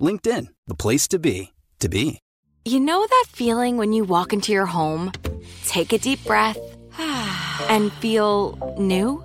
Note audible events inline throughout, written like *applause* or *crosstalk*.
LinkedIn, the place to be, to be. You know that feeling when you walk into your home, take a deep breath, *sighs* and feel new?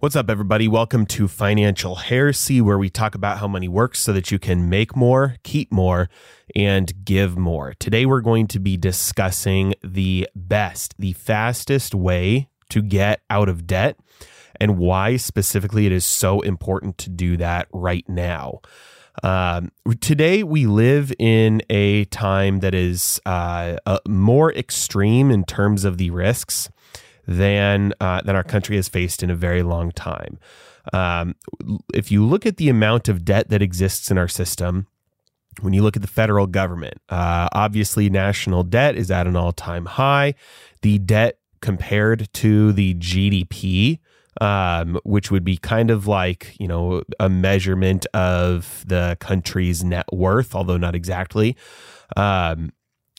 What's up, everybody? Welcome to Financial Heresy, where we talk about how money works so that you can make more, keep more, and give more. Today, we're going to be discussing the best, the fastest way to get out of debt and why specifically it is so important to do that right now. Um, today, we live in a time that is uh, uh, more extreme in terms of the risks than uh, than our country has faced in a very long time. Um, if you look at the amount of debt that exists in our system, when you look at the federal government, uh, obviously national debt is at an all time high. The debt compared to the GDP, um, which would be kind of like you know a measurement of the country's net worth, although not exactly. Um,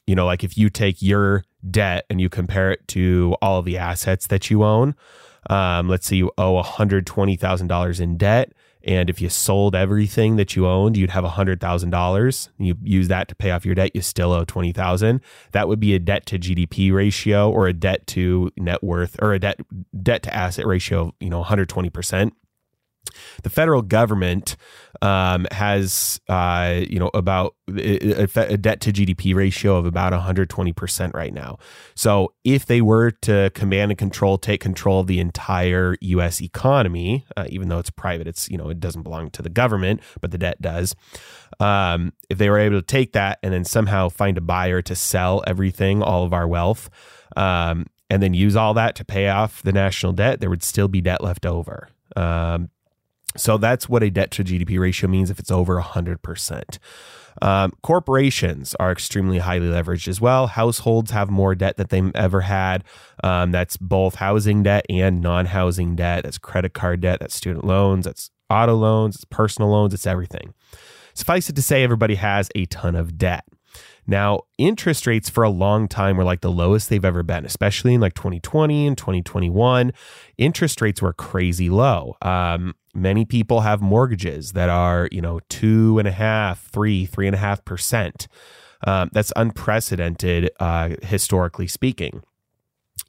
you know, like if you take your debt and you compare it to all of the assets that you own, um, let's say you owe $120,000 in debt. And if you sold everything that you owned, you'd have $100,000. You use that to pay off your debt, you still owe 20,000. That would be a debt to GDP ratio or a debt to net worth or a debt debt to asset ratio, of, you know, 120% the federal government um, has uh, you know about a, a, debt to GDP ratio of about 120% right now. So if they were to command and control, take control of the entire U.S. economy, uh, even though it's private, it's you know it doesn't belong to the government, but the debt does. Um, if they were able to take that and then somehow find a buyer to sell everything, all of our wealth. Um, and then use all that to pay off the national debt, there would still be debt left over. Um, so that's what a debt to GDP ratio means if it's over 100%. Um, corporations are extremely highly leveraged as well. Households have more debt than they've ever had. Um, that's both housing debt and non housing debt. That's credit card debt. That's student loans. That's auto loans. It's personal loans. It's everything. Suffice it to say, everybody has a ton of debt. Now, interest rates for a long time were like the lowest they've ever been, especially in like 2020 and 2021. Interest rates were crazy low. Um, many people have mortgages that are, you know, two and a half, three, three and a half percent. Um, that's unprecedented, uh, historically speaking.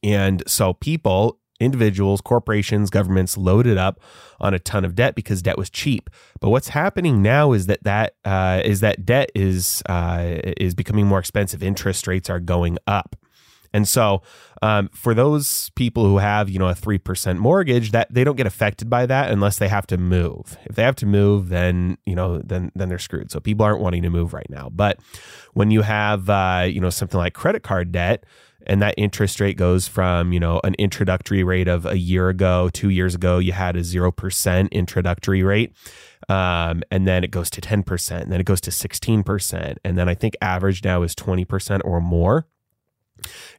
And so people, individuals, corporations, governments loaded up on a ton of debt because debt was cheap. But what's happening now is that that uh, is that debt is uh, is becoming more expensive. Interest rates are going up. And so, um, for those people who have, you know, a three percent mortgage, that they don't get affected by that unless they have to move. If they have to move, then you know, then then they're screwed. So people aren't wanting to move right now. But when you have, uh, you know, something like credit card debt, and that interest rate goes from you know an introductory rate of a year ago two years ago you had a 0% introductory rate um, and then it goes to 10% and then it goes to 16% and then i think average now is 20% or more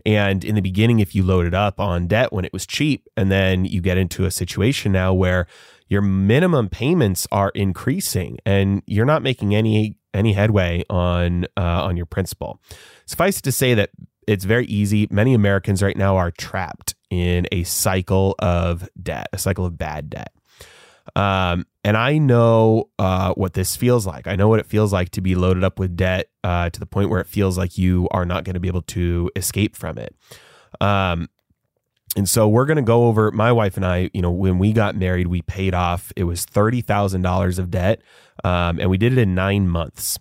and in the beginning, if you loaded up on debt when it was cheap, and then you get into a situation now where your minimum payments are increasing and you're not making any any headway on uh, on your principal. Suffice it to say that it's very easy. Many Americans right now are trapped in a cycle of debt, a cycle of bad debt. Um, and I know uh, what this feels like. I know what it feels like to be loaded up with debt uh, to the point where it feels like you are not going to be able to escape from it. Um, and so we're going to go over my wife and I, you know, when we got married, we paid off, it was $30,000 of debt. Um, and we did it in nine months.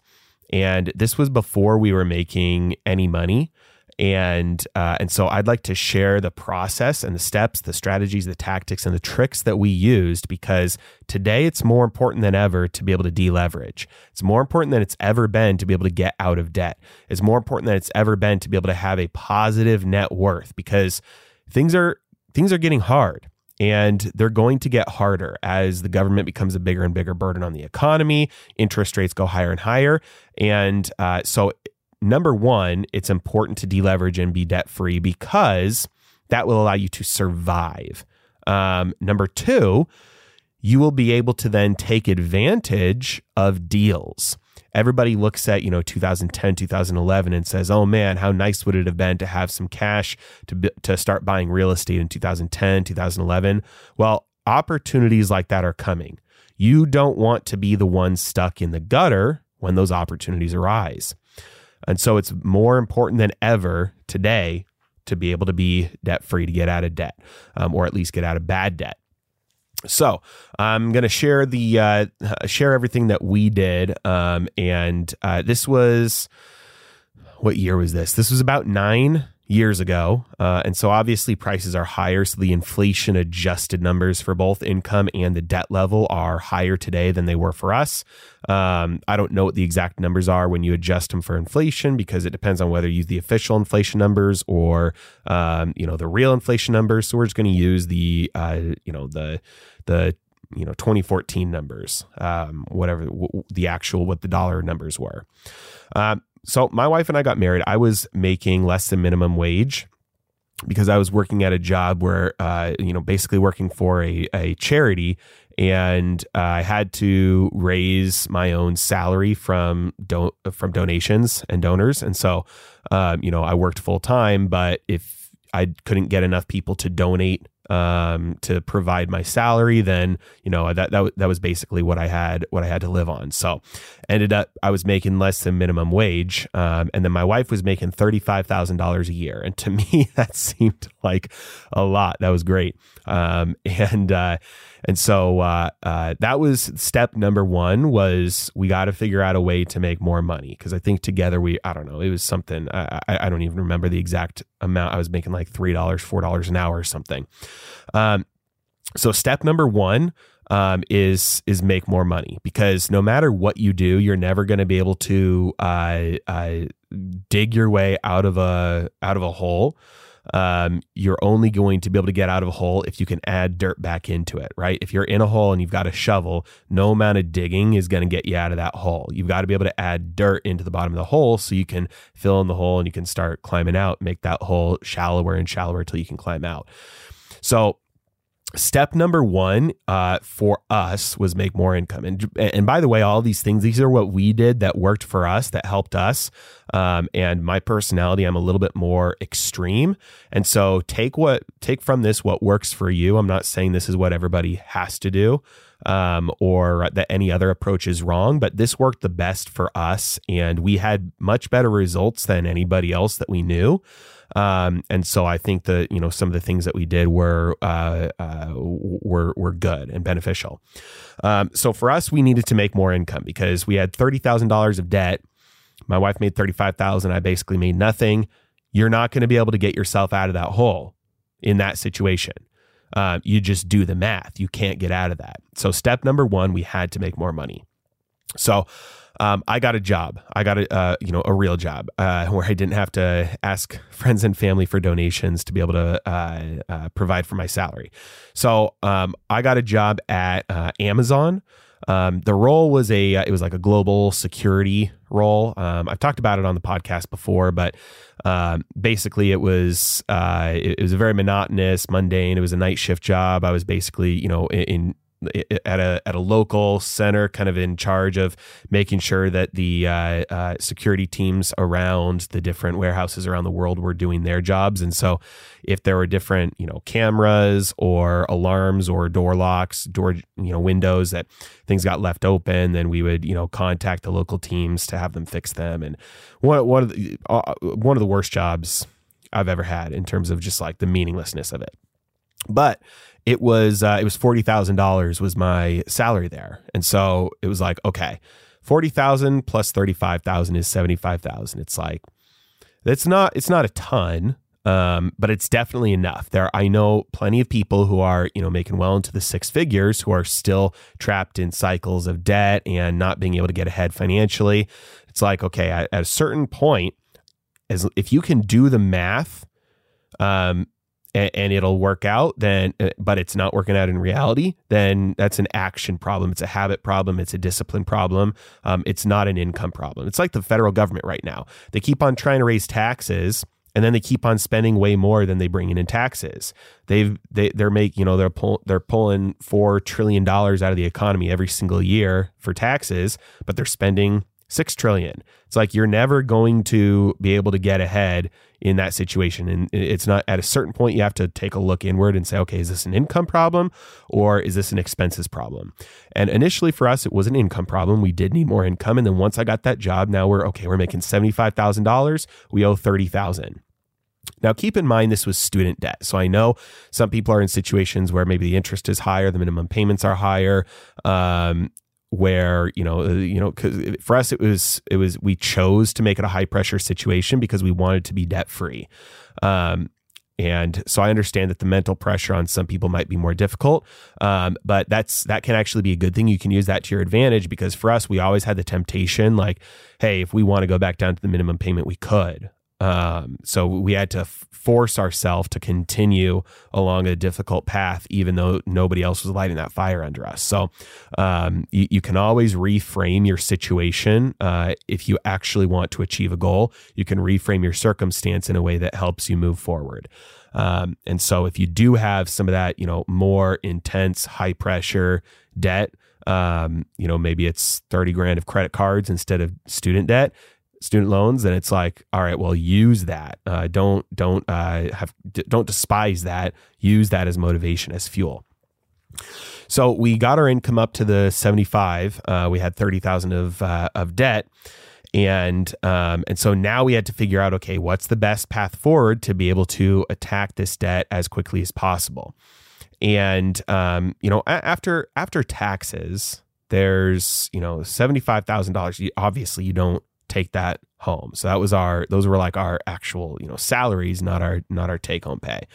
And this was before we were making any money and uh, and so I'd like to share the process and the steps, the strategies, the tactics, and the tricks that we used because today it's more important than ever to be able to deleverage. It's more important than it's ever been to be able to get out of debt. It's more important than it's ever been to be able to have a positive net worth because things are things are getting hard and they're going to get harder as the government becomes a bigger and bigger burden on the economy. Interest rates go higher and higher, and uh, so number one, it's important to deleverage and be debt free because that will allow you to survive. Um, number two, you will be able to then take advantage of deals. Everybody looks at, you know, 2010, 2011 and says, "Oh man, how nice would it have been to have some cash to to start buying real estate in 2010, 2011?" Well, opportunities like that are coming. You don't want to be the one stuck in the gutter when those opportunities arise. And so it's more important than ever today to be able to be debt free, to get out of debt, um, or at least get out of bad debt. So I'm going to share the uh, share everything that we did, um, and uh, this was what year was this? This was about nine years ago. Uh, and so obviously prices are higher. So the inflation adjusted numbers for both income and the debt level are higher today than they were for us. Um, I don't know what the exact numbers are when you adjust them for inflation because it depends on whether you use the official inflation numbers or, um, you know, the real inflation numbers. So we're just going to use the, uh, you know, the, the, you know 2014 numbers um, whatever w- the actual what the dollar numbers were um, so my wife and I got married. I was making less than minimum wage because I was working at a job where, uh, you know, basically working for a, a charity, and uh, I had to raise my own salary from do- from donations and donors, and so, um, you know, I worked full time. But if I couldn't get enough people to donate um, to provide my salary, then you know that that that was basically what I had what I had to live on. So ended up I was making less than minimum wage, um, and then my wife was making thirty five thousand dollars a year, and to *laughs* me that seemed like a lot. That was great, um, and uh, and so uh, uh, that was step number one was we got to figure out a way to make more money because I think together we I don't know it was something I, I don't even remember the exact amount I was making like three dollars four dollars an hour or something. Um, so step number one um, is is make more money because no matter what you do, you're never going to be able to uh, uh, dig your way out of a out of a hole um, you're only going to be able to get out of a hole if you can add dirt back into it, right? If you're in a hole and you've got a shovel, no amount of digging is going to get you out of that hole. You've got to be able to add dirt into the bottom of the hole so you can fill in the hole and you can start climbing out, make that hole shallower and shallower until you can climb out. So step number one uh, for us was make more income and and by the way all these things these are what we did that worked for us that helped us um, and my personality i'm a little bit more extreme and so take what take from this what works for you i'm not saying this is what everybody has to do um, or that any other approach is wrong, but this worked the best for us. And we had much better results than anybody else that we knew. Um, and so I think that you know some of the things that we did were uh, uh, were were good and beneficial. Um, so for us, we needed to make more income because we had thirty thousand dollars of debt. My wife made thirty five thousand. I basically made nothing. You're not going to be able to get yourself out of that hole in that situation. Uh, you just do the math. You can't get out of that. So step number one, we had to make more money. So um, I got a job. I got a uh, you know a real job uh, where I didn't have to ask *laughs* friends and family for donations to be able to uh, uh provide for my salary. So um, I got a job at uh, Amazon. Um, the role was a uh, it was like a global security role. Um, I've talked about it on the podcast before, but um, basically it was it, it, was a very monotonous, mundane. It was a night shift job. I was basically you know in, at a at a local center, kind of in charge of making sure that the uh, uh, security teams around the different warehouses around the world were doing their jobs. And so, if there were different you know cameras or alarms or door locks, door you know windows that things got left open, then we would you know contact the local teams to have them fix them. And one one of the uh, one of the worst jobs I've ever had in terms of just like the meaninglessness of it. But it was uh, it was forty thousand dollars was my salary there, and so it was like okay, forty thousand plus thirty five thousand is seventy five thousand. It's like it's not it's not a ton, um, but it's definitely enough. There, I know plenty of people who are you know making well into the six figures who are still trapped in cycles of debt and not being able to get ahead financially. It's like okay, at, at a certain point, as if you can do the math, um, and, and, it'll work out then uh, but it's not working out in reality then that's an action problem. It's a habit problem. It's a discipline problem. Um, it's not an income problem. It's like the federal government right now. They keep on trying to raise taxes and then they keep on spending way more than they bring in in taxes. They've they they're making you know they're pull, they're pulling four trillion dollars out of the economy every single year for taxes, but they're spending six trillion. It's like you're never going to be able to get ahead in that situation. And it's not at a certain point, you have to take a look inward and say, okay, is this an income problem or is this an expenses problem? And initially for us, it was an income problem. We did need more income. And then once I got that job, now we're okay, we're making $75,000. We owe 30,000. Now, keep in mind this was student debt. So I know some people are in situations where maybe the interest is higher, the minimum payments are higher, um, where you know uh, you know cause for us it was it was we chose to make it a high pressure situation because we wanted to be debt free um, and so I understand that the mental pressure on some people might be more difficult, um, but that's that can actually be a good thing. You can use that to your advantage because for us, we always had the temptation, like, hey, if we want to go back down to the minimum payment, we could. Um, so we had to force ourselves to continue along a difficult path, even though nobody else was lighting that fire under us. So um, you, you, can always reframe your situation uh, if you actually want to achieve a goal. You can reframe your circumstance in a way that helps you move forward. Um, and so if you do have some of that, you know, more intense, high pressure debt, um, you know, maybe it's 30 grand of credit cards instead of student debt student loans, then it's like, all right, well, use that. Uh, don't don't uh, have don't despise that. Use that as motivation, as fuel. So we got our income up to the seventy five. Uh, we had thirty thousand of uh, of debt, and um, and so now we had to figure out, okay, what's the best path forward to be able to attack this debt as quickly as possible. And um, you know, after after taxes, there's you know seventy five thousand dollars. Obviously, you don't take that home. So that was our those were like our actual, you know, salaries, not our not our take home pay.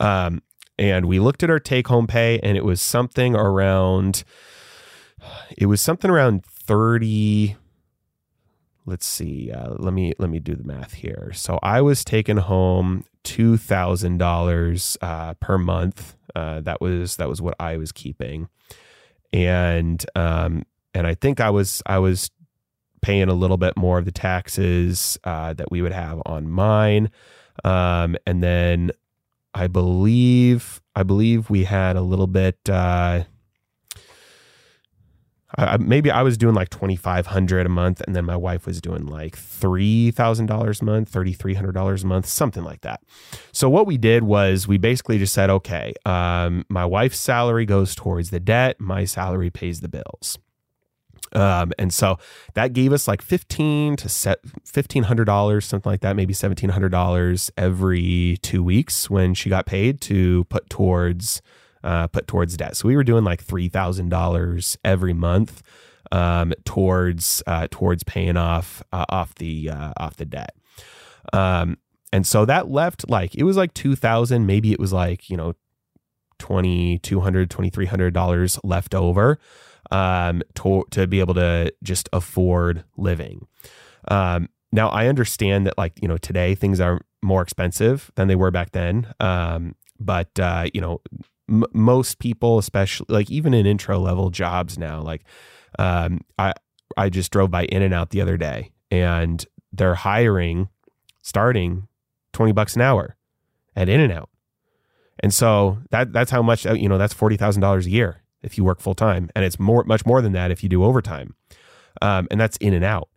Um, and we looked at our take home pay and it was something around it was something around 30 let's see uh, let me let me do the math here so i was taking home $2000 uh, per month uh, that was that was what i was keeping and um, and i think i was i was paying a little bit more of the taxes uh, that we would have on mine. Um, and then I believe I believe we had a little bit. Uh, I, maybe I was doing like twenty five hundred a month, and then my wife was doing like three thousand dollars a month, thirty three hundred dollars a month, something like that. So what we did was we basically just said, okay, um, my wife's salary goes towards the debt, my salary pays the bills. Um, and so that gave us like fifteen to set fifteen hundred dollars, something like that, maybe seventeen hundred dollars every two weeks when she got paid to put towards uh, put towards debt. So we were doing like three thousand dollars every month um, towards uh, towards paying off uh, off the uh, off the debt. Um, and so that left like it was like two thousand, maybe it was like you know twenty two hundred, twenty three hundred dollars left over um, to to be able to just afford living. Um, now I understand that like you know today things are more expensive than they were back then. Um, but uh, you know m- most people, especially like even in intro level jobs now, like um, I I just drove by In-N-Out the other day, and they're hiring starting twenty bucks an hour at In-N-Out, and so that that's how much you know that's forty thousand dollars a year if you work full time, and it's more much more than that if you do overtime, um, and that's In-N-Out,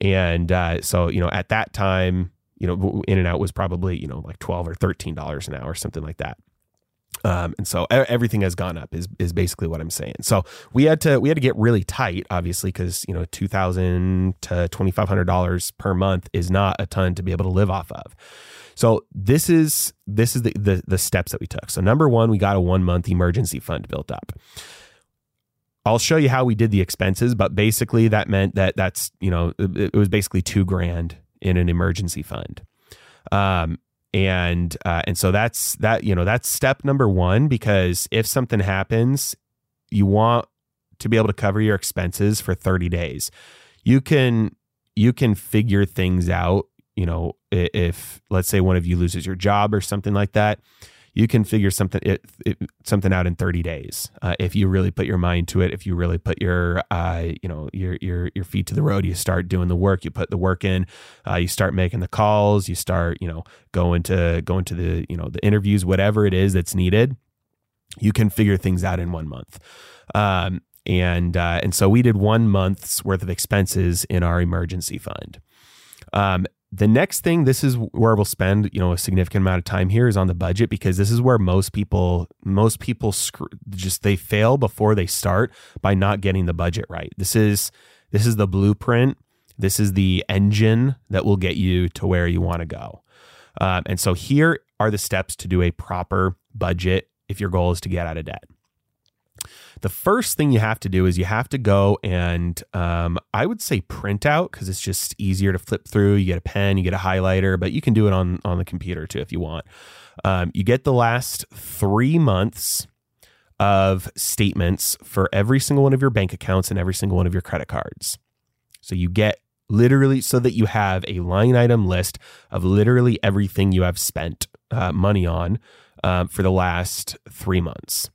and uh, so you know at that time you know In-N-Out was probably you know like twelve or thirteen dollars an hour, something like that. Um, and so everything has gone up is is basically what I'm saying. So we had to we had to get really tight, obviously, because you know two thousand to twenty five hundred dollars per month is not a ton to be able to live off of. So this is this is the, the the steps that we took. So number one, we got a one month emergency fund built up. I'll show you how we did the expenses, but basically that meant that that's you know it, was basically two grand in an emergency fund. Um, and uh, and so that's that you know that's step number one because if something happens you want to be able to cover your expenses for 30 days you can you can figure things out you know if let's say one of you loses your job or something like that you can figure something it, it, something out in 30 days uh, if you really put your mind to it if you really put your uh, you know your your your feet to the road you start doing the work you put the work in uh, you start making the calls you start you know going to going to the you know the interviews whatever it is that's needed you can figure things out in one month. Um, and uh, and so we did one month's worth of expenses in our emergency fund. Um, the next thing this is where we'll spend you know a significant amount of time here is on the budget because this is where most people most people screw, just they fail before they start by not getting the budget right. This is this is the blueprint. This is the engine that will get you to where you want to go. Um, and so here are the steps to do a proper budget if your goal is to get out of debt the first thing you have to do is you have to go and um, I would say print out because it's just easier to flip through. You get a pen, you get a highlighter, but you can do it on on the computer too if you want. Um, you get the last three months of statements for every single one of your bank accounts and every single one of your credit cards. So you get literally so that you have a line item list of literally everything you have spent uh, money on uh, for the last three months.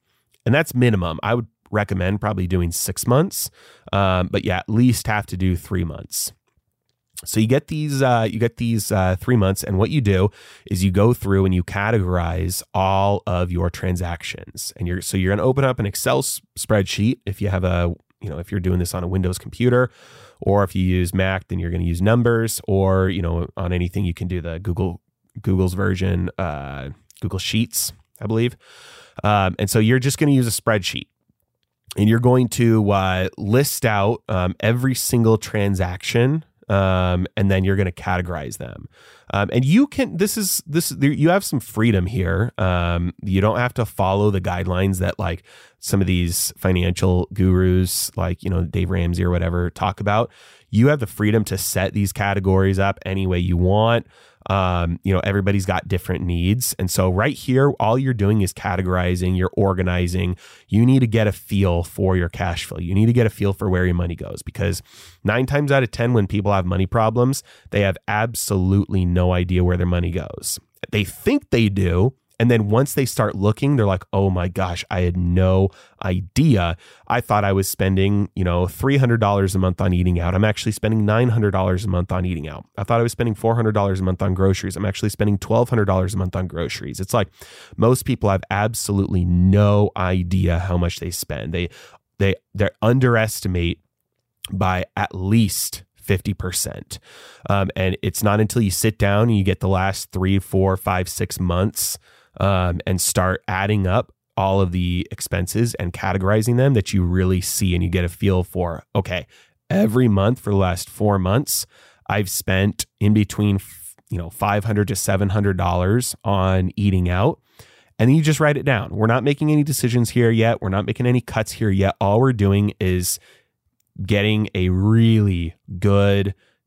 And that's minimum. I would recommend probably doing six months, um, but yeah, at least have to do three months. So you get these, uh, you get these uh, three months, and what you do is you go through and you categorize all of your transactions, and you're so you're going to open up an Excel spreadsheet if you have a, you know, if you're doing this on a Windows computer, or if you use Mac, then you're going to use numbers, or you know, on anything you can do the Google Google's version, uh, Google Sheets, I believe, um, and so you're just going to use a spreadsheet and you're going to uh, list out um, every single transaction um, and then you're going to categorize them. Um, and you can this is this you have some freedom here. Um, you don't have to follow the guidelines that like some of these financial gurus like you know dave ramsey or whatever talk about you have the freedom to set these categories up any way you want um, you know, everybody's got different needs. And so, right here, all you're doing is categorizing, you're organizing. You need to get a feel for your cash flow. You need to get a feel for where your money goes because nine times out of 10, when people have money problems, they have absolutely no idea where their money goes. They think they do, and then once they start looking, they're like, oh my gosh, I had no idea. I thought I was spending, you know, $300 a month on eating out. I'm actually spending $900 a month on eating out. I thought I was spending $400 a month on groceries. I'm actually spending $1,200 a month on groceries. It's like most people have absolutely no idea how much they spend. They they they underestimate by at least 50%. Um, and it's not until you sit down and you get the last three, four, five, six months um, and start adding up all of the expenses and categorizing them that you really see and you get a feel for okay, every month for the last four months, I've spent in between you know 500 to 700 dollars on eating out. And then you just write it down. We're not making any decisions here yet. We're not making any cuts here yet. All we're doing is getting a really good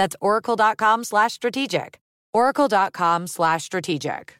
That's oracle.com slash strategic. oracle.com slash strategic.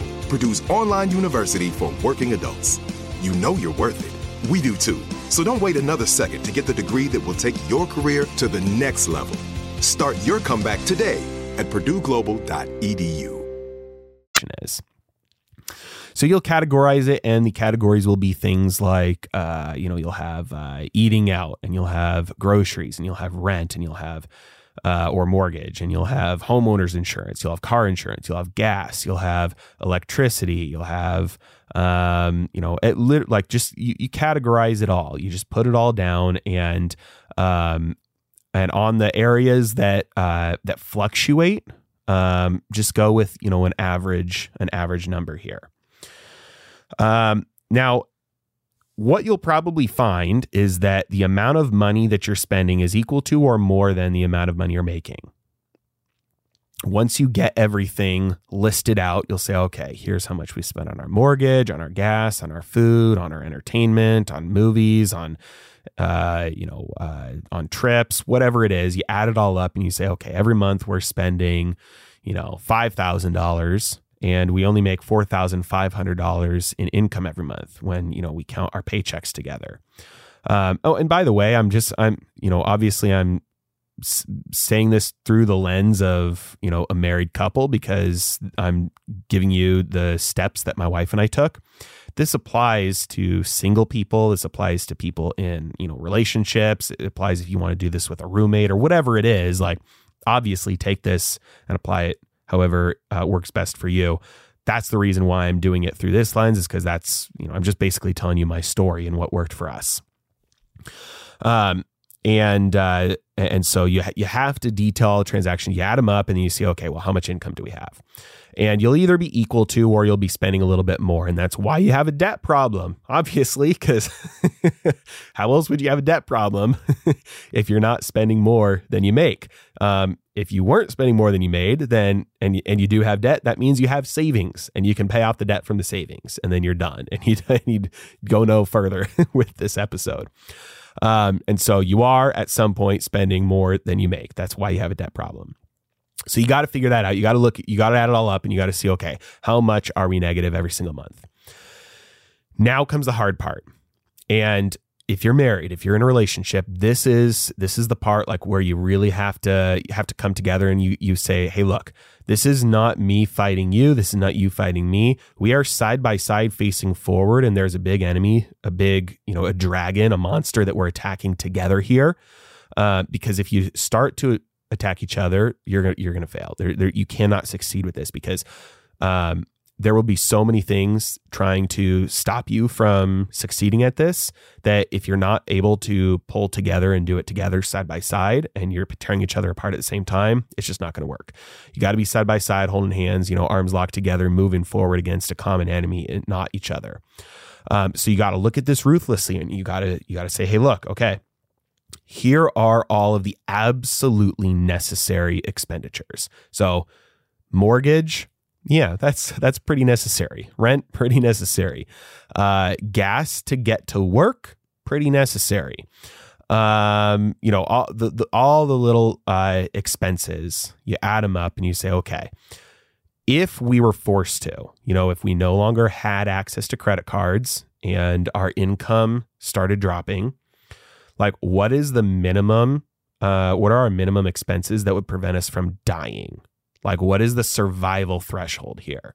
Purdue's online university for working adults. You know you're worth it. We do too. So don't wait another second to get the degree that will take your career to the next level. Start your comeback today at purdueglobal.edu. is. So you'll categorize it, and the categories will be things like, uh, you know, you'll have uh, eating out, and you'll have groceries, and you'll have rent, and you'll have uh, or mortgage, and you'll have homeowners insurance, you'll have car insurance, you'll have gas, you'll have electricity, you'll have, um, you know, it lit- like just you, you categorize it all. You just put it all down, and um, and on the areas that uh, that fluctuate, um, just go with you know an average an average number here. Um, now, what you'll probably find is that the amount of money that you're spending is equal to or more than the amount of money you're making. Once you get everything listed out, you'll say, okay, here's how much we spent on our mortgage, on our gas, on our food, on our entertainment, on movies, on uh, you know, uh, on trips, whatever it is, you add it all up and you say, okay, every month we're spending, you know, $5,000 and we only make $4,500 in income every month when, you know, we count our paychecks together. Um, oh, and by the way, I'm just, I'm, you know, obviously I'm s- saying this through the lens of, you know, a married couple because I'm giving you the steps that my wife and I took. This applies to single people. This applies to people in, you know, relationships. It applies if you want to do this with a roommate or whatever it is. Like, obviously, take this and apply it however uh, works best for you. That's the reason why I'm doing it through this lens, is because that's, you know, I'm just basically telling you my story and what worked for us. Um, and uh, and so you ha- you have to detail a transaction. You add them up, and then you see, okay, well, how much income do we have? And you'll either be equal to, or you'll be spending a little bit more, and that's why you have a debt problem, *laughs* obviously. Because *laughs* how else would you have a debt problem *laughs* if you're not spending more than you make? Um, if you weren't spending more than you made, then and and you do have debt, that means you have savings, and you can pay off the debt from the savings, and then you're done, and you need go no further with this episode. Um, and so you are at some point spending more than you make. That's why you have a debt problem. So you got to figure that out. You got to look, you got to add it all up and you got to see, okay, how much are we negative every single month? Now comes the hard part. And if you're married, if you're in a relationship, this is this is the part like where you really have to have to come together and you you say, "Hey, look, this is not me fighting you. This is not you fighting me. We are side by side facing forward and there's a big enemy, a big, you know, a dragon, a monster that we're attacking together here." Uh, because if you start to attack each other, you're gonna, you're going to fail. There, there, you cannot succeed with this because um, there will be so many things trying to stop you from succeeding at this that if you're not able to pull together and do it together side by side and you're tearing each other apart at the same time, it's just not going to work. You got to be side by side, holding hands, you know, arms locked together, moving forward against a common enemy and not each other. Um, so you got to look at this ruthlessly and you got to you got to say, hey, look, okay, here are all of the absolutely necessary expenditures. So mortgage, yeah, that's that's pretty necessary. Rent, pretty necessary. Uh, gas to get to work, pretty necessary. Um, you know, all the, the all the little uh, expenses, you add them up, and you say, okay, if we were forced to, you know, if we no longer had access to credit cards and our income started dropping, like what is the minimum? Uh, what are our minimum expenses that would prevent us from dying? Like, what is the survival threshold here?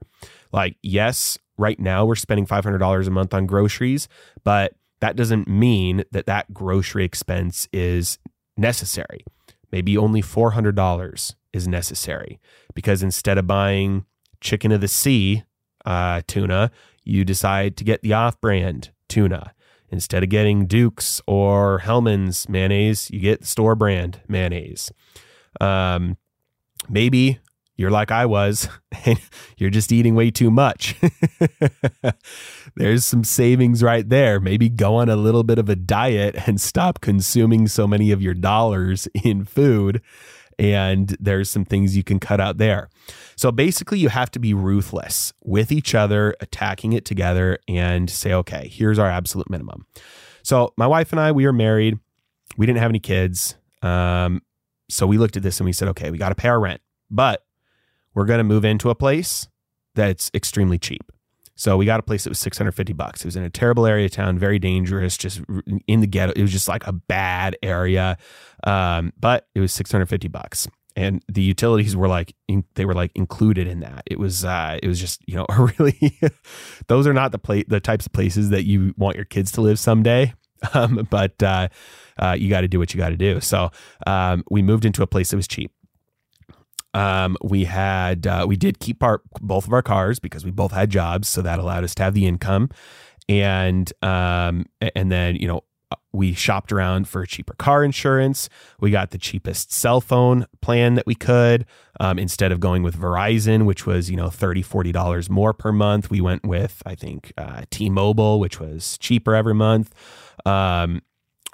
Like, yes, right now we're spending $500 a month on groceries, but that doesn't mean that that grocery expense is necessary. Maybe only $400 is necessary because instead of buying chicken of the sea uh, tuna, you decide to get the off brand tuna. Instead of getting Duke's or Hellmann's mayonnaise, you get store brand mayonnaise. Um, maybe you're like I was, *laughs* and you're just eating way too much. *laughs* There's some savings right there. Maybe go on a little bit of a diet and stop consuming so many of your dollars in food. And there's some things you can cut out there. So basically, you have to be ruthless with each other, attacking it together, and say, okay, here's our absolute minimum. So, my wife and I, we are married. We didn't have any kids. Um, so, we looked at this and we said, okay, we got to pay our rent, but we're going to move into a place that's extremely cheap. So we got a place that was 650 bucks. It was in a terrible area of town, very dangerous, just in the ghetto. It was just like a bad area. Um, but it was 650 bucks. And the utilities were like in, they were like included in that. It was uh, it was just you know *laughs* a really those are not the pla- the types of places that you want your kids to live someday. *laughs* Um, but uh, uh, you got to do what you got to do. So um, we moved into a place that was cheap. Um, we had uh, we did keep our both of our cars because we both had jobs, so that allowed us to have the income, and um, and then you know we shopped around for cheaper car insurance. We got the cheapest cell phone plan that we could. Um, instead of going with Verizon, which was, you know, $30, $40 more per month, we went with, I think, uh, T Mobile, which was cheaper every month. Um,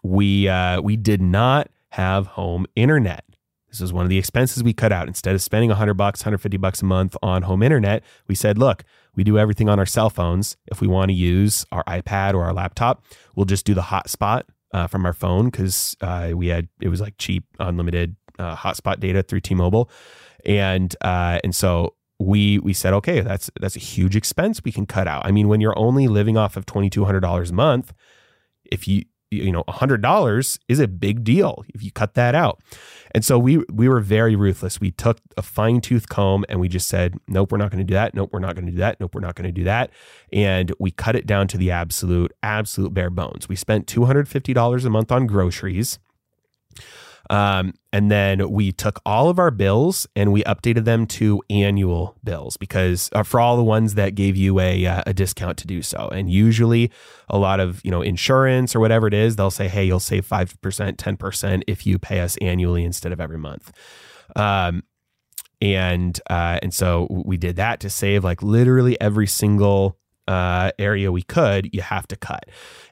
we, uh, we did not have home internet. This was one of the expenses we cut out. Instead of spending 100 bucks, 150 bucks a month on home internet, we said, look, we do everything on our cell phones. If we want to use our iPad or our laptop, we'll just do the hotspot uh, from our phone because uh, we had it was like cheap unlimited uh, hotspot data through T-Mobile, and uh, and so we we said okay that's that's a huge expense we can cut out. I mean when you're only living off of twenty two hundred dollars a month, if you you know $100 is a big deal if you cut that out. And so we we were very ruthless. We took a fine tooth comb and we just said nope we're not going to do that. Nope we're not going to do that. Nope we're not going to do that. And we cut it down to the absolute absolute bare bones. We spent $250 a month on groceries um, and then we took all of our bills and we updated them to annual bills because uh, for all the ones that gave you a, uh, a discount to do so. And usually a lot of, you know, insurance or whatever it is, they'll say, hey, you'll save 5%, 10% if you pay us annually instead of every month. Um, and uh, and so we did that to save like literally every single uh, area we could, you have to cut.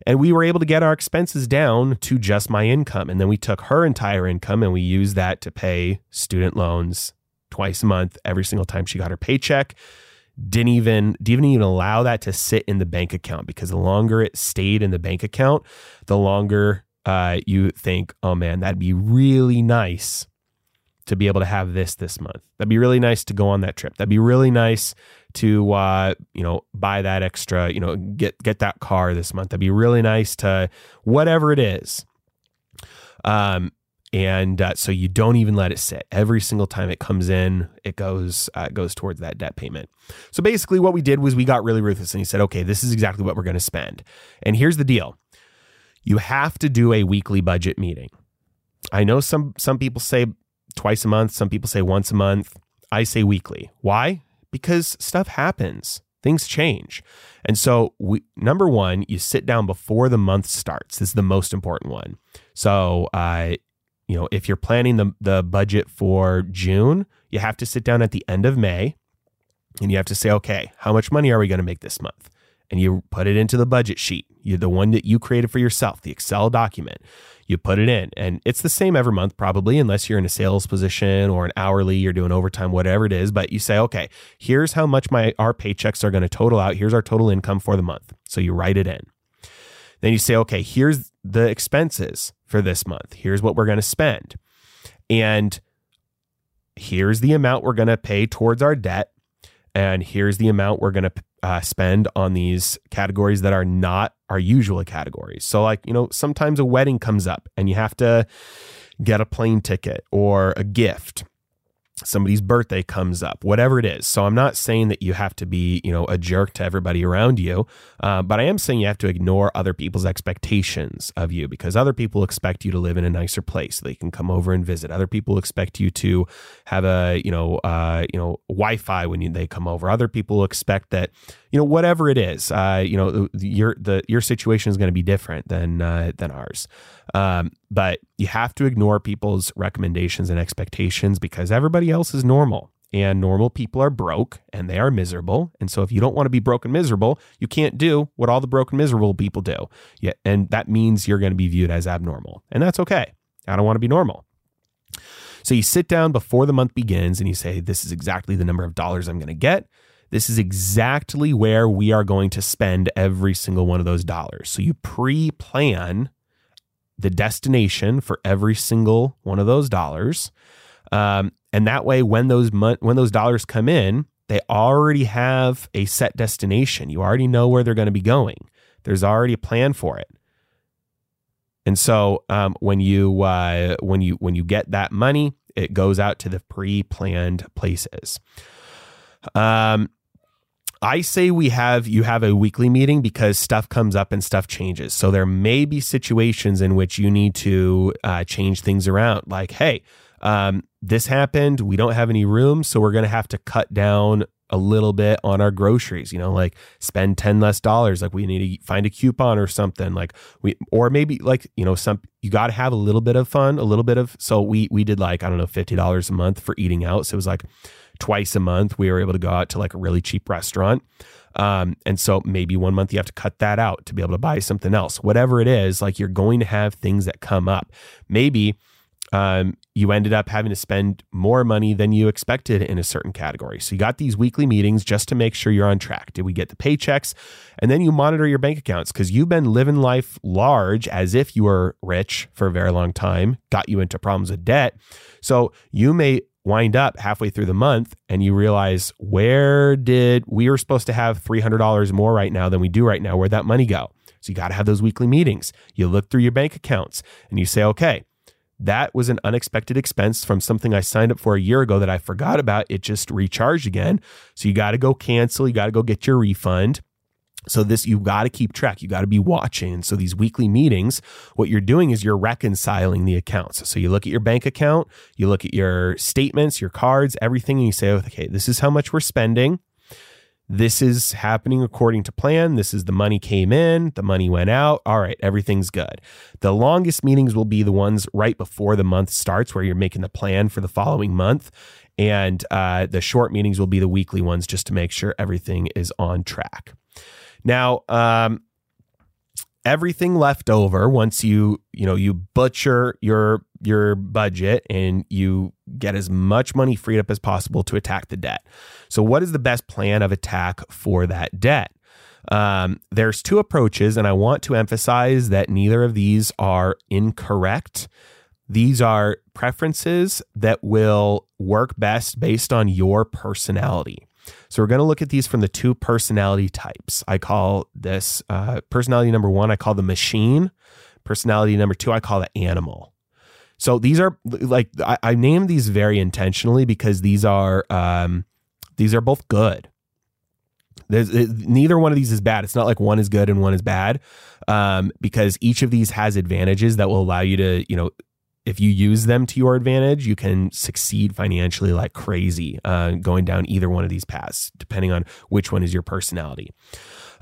And we were able to get our expenses down to just my income. And then we took her entire income and we used that to pay student loans twice a month, every single time she got her paycheck. Didn't even didn't even allow that to sit in the bank account because the longer it stayed in the bank account, the longer uh, you think, oh man, that'd be really nice to be able to have this this month. That'd be really nice to go on that trip. That'd be really nice to uh, you know buy that extra, you know, get get that car this month. That'd be really nice to whatever it is. Um, and uh, so you don't even let it sit. Every single time it comes in, it goes uh, goes towards that debt payment. So basically, what we did was we got really ruthless, and he said, "Okay, this is exactly what we're going to spend." And here's the deal: you have to do a weekly budget meeting. I know some some people say twice a month, some people say once a month. I say weekly. Why? Because stuff happens, things change. And so, we, number one, you sit down before the month starts. This is the most important one. So, uh, you know, if you're planning the, the budget for June, you have to sit down at the end of May and you have to say, okay, how much money are we going to make this month? And you put it into the budget sheet, you the one that you created for yourself, the Excel document you put it in. And it's the same every month, probably, unless you're in a sales position or an hourly, you're doing overtime, whatever it is. But you say, okay, here's how much my our paychecks are going to total out. Here's our total income for the month. So you write it in. Then you say, okay, here's the expenses for this month. Here's what we're going to spend. And here's the amount we're going to pay towards our debt. And here's the amount we're going to uh, spend on these categories that are not our usual categories. So, like, you know, sometimes a wedding comes up and you have to get a plane ticket or a gift somebody's birthday comes up, whatever it is. So I'm not saying that you have to be, you know, a jerk to everybody around you, uh, but I am saying you have to ignore other people's expectations of you because other people expect you to live in a nicer place they can come over and visit. Other people expect you to have a, you know, uh, you know, Wi-Fi when you, they come over. Other people expect that, you know, whatever it is, uh, you know, your the your situation is going to be different than uh, than ours. Um, but you have to ignore people's recommendations and expectations because everybody else is normal and normal people are broke and they are miserable. And so if you don't want to be broken miserable, you can't do what all the broken miserable people do. Yeah, and that means you're going to be viewed as abnormal. And that's okay. I don't want to be normal. So you sit down before the month begins and you say, This is exactly the number of dollars I'm going to get. This is exactly where we are going to spend every single one of those dollars. So you pre plan the destination for every single one of those dollars. Um, and that way, when those when those dollars come in, they already have a set destination. You already know where they're going to be going. There's already a plan for it. And so um, when you uh, when you when you get that money, it goes out to the pre-planned places. Um, I say we have you have a weekly meeting because stuff comes up and stuff changes. So there may be situations in which you need to uh, change things around. Like, hey, um, this happened. We don't have any room, so we're going to have to cut down a little bit on our groceries. You know, like spend ten less dollars. Like we need to find a coupon or something. Like we, or maybe like you know, some you got to have a little bit of fun, a little bit of. So we we did like I don't know fifty dollars a month for eating out. So it was like twice a month we were able to go out to like a really cheap restaurant. Um, and so maybe one month you have to cut that out to be able to buy something else. Whatever it is, like you're going to have things that come up. Maybe um, you ended up having to spend more money than you expected in a certain category. So you got these weekly meetings just to make sure you're on track. Did we get the paychecks? And then you monitor your bank accounts because you've been living life large as if you were rich for a very long time, got you into problems with debt. So you may wind up halfway through the month and you realize where did we were supposed to have $300 more right now than we do right now where'd that money go so you got to have those weekly meetings you look through your bank accounts and you say okay that was an unexpected expense from something I signed up for a year ago that I forgot about. It just recharged again. So you got to go cancel. You got to go get your refund. So this you've got to keep track. You got to be watching. So these weekly meetings, what you're doing is you're reconciling the accounts. So you look at your bank account, you look at your statements, your cards, everything, and you say, okay, this is how much we're spending this is happening according to plan. This is the money came in, the money went out. All right, everything's good. The longest meetings will be the ones right before the month starts, where you're making the plan for the following month. And uh, the short meetings will be the weekly ones just to make sure everything is on track. Now, um, everything left over once you you know you butcher your your budget and you get as much money freed up as possible to attack the debt. So what is the best plan of attack for that debt? Um, there's two approaches and i want to emphasize that neither of these are incorrect. These are preferences that will work best based on your personality so we're going to look at these from the two personality types. I call this uh, personality number one, I call the machine. Personality number two, I call the animal. So these are like I, I named these very intentionally because these are um, these are both good. There's it, neither one of these is bad. It's not like one is good and one is bad, um, because each of these has advantages that will allow you to you know if you use them to your advantage, you can succeed financially like crazy uh, going down either one of these paths, depending on which one is your personality.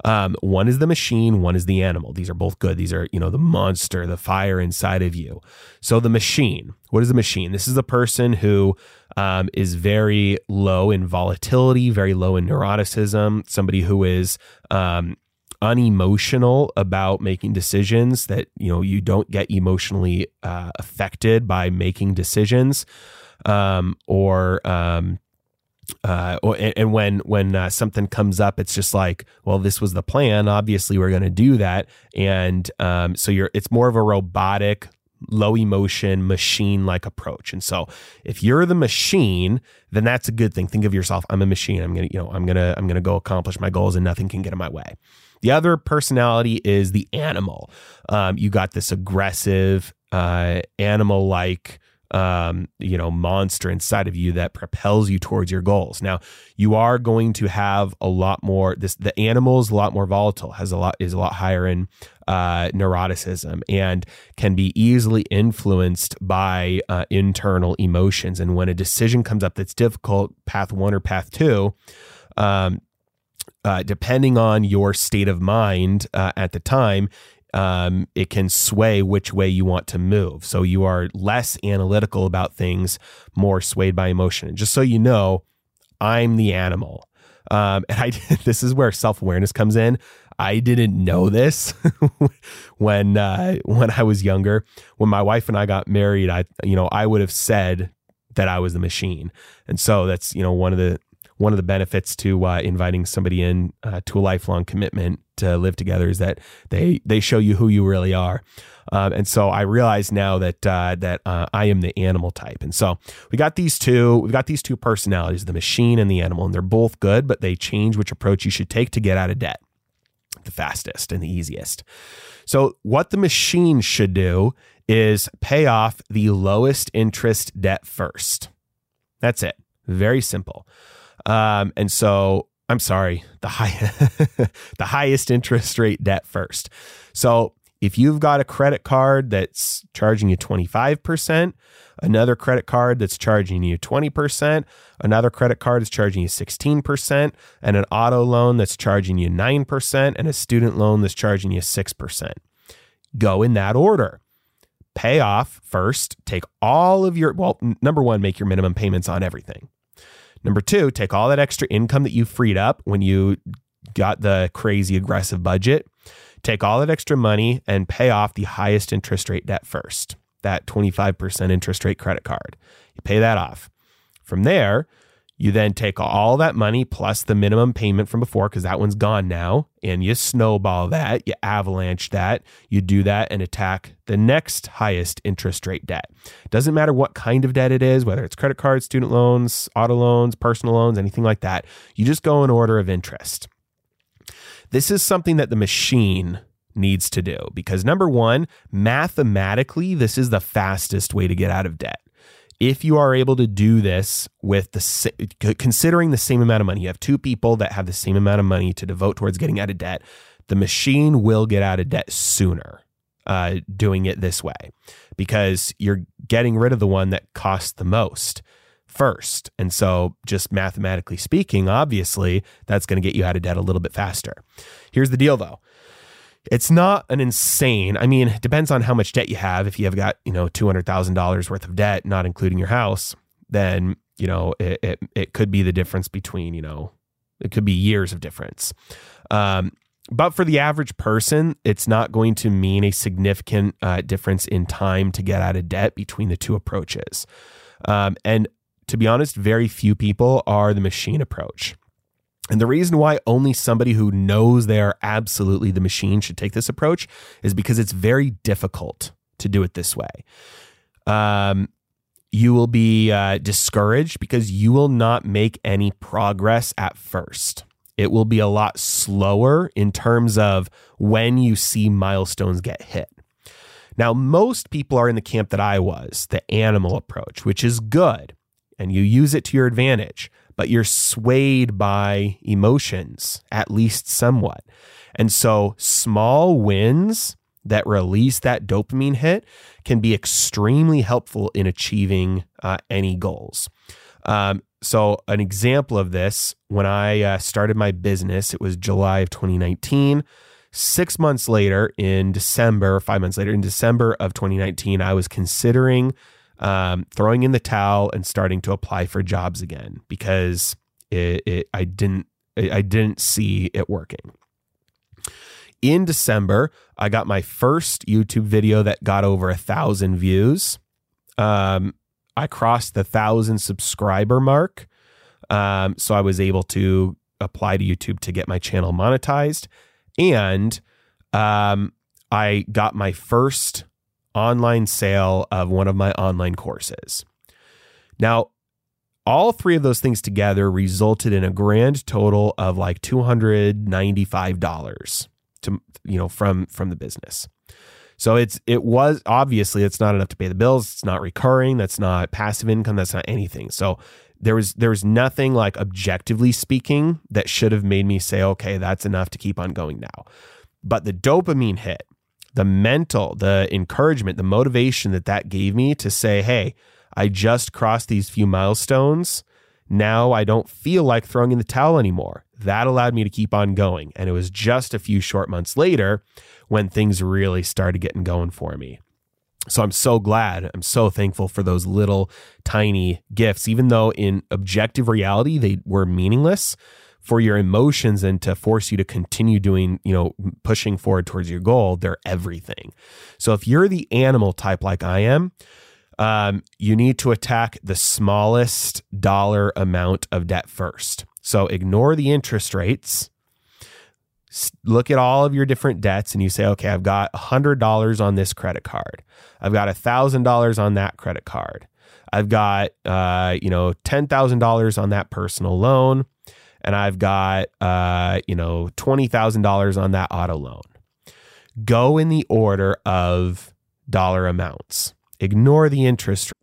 Um, one is the machine, one is the animal. These are both good. These are, you know, the monster, the fire inside of you. So the machine, what is the machine? This is a person who um, is very low in volatility, very low in neuroticism, somebody who is um, unemotional about making decisions that you know you don't get emotionally uh, affected by making decisions um, or um, uh, or, and when when uh, something comes up, it's just like, well, this was the plan. Obviously, we're going to do that, and um, so you're. It's more of a robotic, low emotion, machine like approach. And so, if you're the machine, then that's a good thing. Think of yourself. I'm a machine. I'm gonna, you know, I'm gonna, I'm gonna go accomplish my goals, and nothing can get in my way. The other personality is the animal. Um, you got this aggressive, uh, animal like, um, you know, monster inside of you that propels you towards your goals. Now, you are going to have a lot more. This the animal is a lot more volatile, has a lot is a lot higher in uh, neuroticism, and can be easily influenced by uh, internal emotions. And when a decision comes up that's difficult, path one or path two. Um, uh, depending on your state of mind uh, at the time, um, it can sway which way you want to move. So you are less analytical about things, more swayed by emotion. And just so you know, I'm the animal. Um, *laughs* and I *laughs* this is where self awareness comes in. I didn't know this *laughs* when uh, when I was younger. When my wife and I got married, I you know I would have said that I was the machine, and so that's you know one of the one of the benefits to uh, inviting somebody in uh, to a lifelong commitment to live together is that they they show you who you really are. Um, and so I realize now that uh, that uh, I am the animal type. And so we got these two. We've got these two personalities, the machine and the animal, and they're both good, but they change which approach you should take to get out of debt. The fastest and the easiest. So what the machine should do is pay off the lowest interest debt first. That's it. Very simple. Um, and so I'm sorry, *laughs* the high the highest interest rate debt first. So if you've got a credit card that's charging you 25%, another credit card that's charging you 20%, another credit card is charging you 16%, and an auto loan that's charging you 9%, and a student loan that's charging you 6%. Go in that order. Pay off first, take all of your, well, number one, make your minimum payments on everything. Number two, take all that extra income that you freed up when you got the crazy aggressive budget, take all that extra money and pay off the highest interest rate debt first. that 25% interest rate credit card. You pay that off. From there, you then take all that money plus the minimum payment from before, because that one's gone now, and you snowball that, you avalanche that, you do that and attack the next highest interest rate debt. Doesn't matter what kind of debt it is, whether it's credit cards, student loans, auto loans, personal loans, anything like that. You just go in order of interest. This is something that the machine needs to do because number one, mathematically, this is the fastest way to get out of debt if you are able to do this with the considering the same amount of money, you have two people that have the same amount of money to devote towards getting out of debt. The machine will get out of debt sooner uh, doing it this way because you're getting rid of the one that costs the most first. And so, just mathematically speaking, obviously, that's going to get you out of debt a little bit faster. Here's the deal though it's not an insane. I mean, it depends on how much debt you have. If you have got, you know, $200,000 worth of debt, not including your house, then, you know, it, it, it, could be the difference between, you know, it could be years of difference. Um, but for the average person, it's not going to mean a significant uh, difference in time to get out of debt between the two approaches. Um, and to be honest, very few people are the machine approach. And the reason why only somebody who knows they are absolutely the machine should take this approach is because it's very difficult to do it this way. Um, you will be uh, discouraged because you will not make any progress at first. It will be a lot slower in terms of when you see milestones get hit. Now, most people are in the camp that I was, the animal approach, which is good, and you use it to your advantage but you're swayed by emotions, at least somewhat. And so small wins that release that dopamine hit can be extremely helpful in achieving uh, any goals. Um, so, an example of this when I uh, started my business, it was July of 2019. Six months later, in December, five months later, in December of 2019, I was considering um, throwing in the towel and starting to apply for jobs again because it, it I didn't I didn't see it working. In December, I got my first YouTube video that got over a thousand views. Um, I crossed the thousand subscriber mark, um, so I was able to apply to YouTube to get my channel monetized, and um, I got my first online sale of one of my online courses. Now, all three of those things together resulted in a grand total of like $295 to you know from from the business. So it's it was obviously it's not enough to pay the bills, it's not recurring, that's not passive income, that's not anything. So there was there was nothing like objectively speaking that should have made me say okay, that's enough to keep on going now. But the dopamine hit the mental, the encouragement, the motivation that that gave me to say, hey, I just crossed these few milestones. Now I don't feel like throwing in the towel anymore. That allowed me to keep on going. And it was just a few short months later when things really started getting going for me. So I'm so glad. I'm so thankful for those little tiny gifts, even though in objective reality they were meaningless for your emotions and to force you to continue doing, you know, pushing forward towards your goal, they're everything. So if you're the animal type like I am, um, you need to attack the smallest dollar amount of debt first. So ignore the interest rates. Look at all of your different debts and you say, okay, I've got $100 on this credit card. I've got $1,000 on that credit card. I've got, uh, you know, $10,000 on that personal loan and I've got uh, you know twenty thousand dollars on that auto loan. Go in the order of dollar amounts. Ignore the interest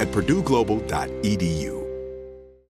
at purdueglobal.edu.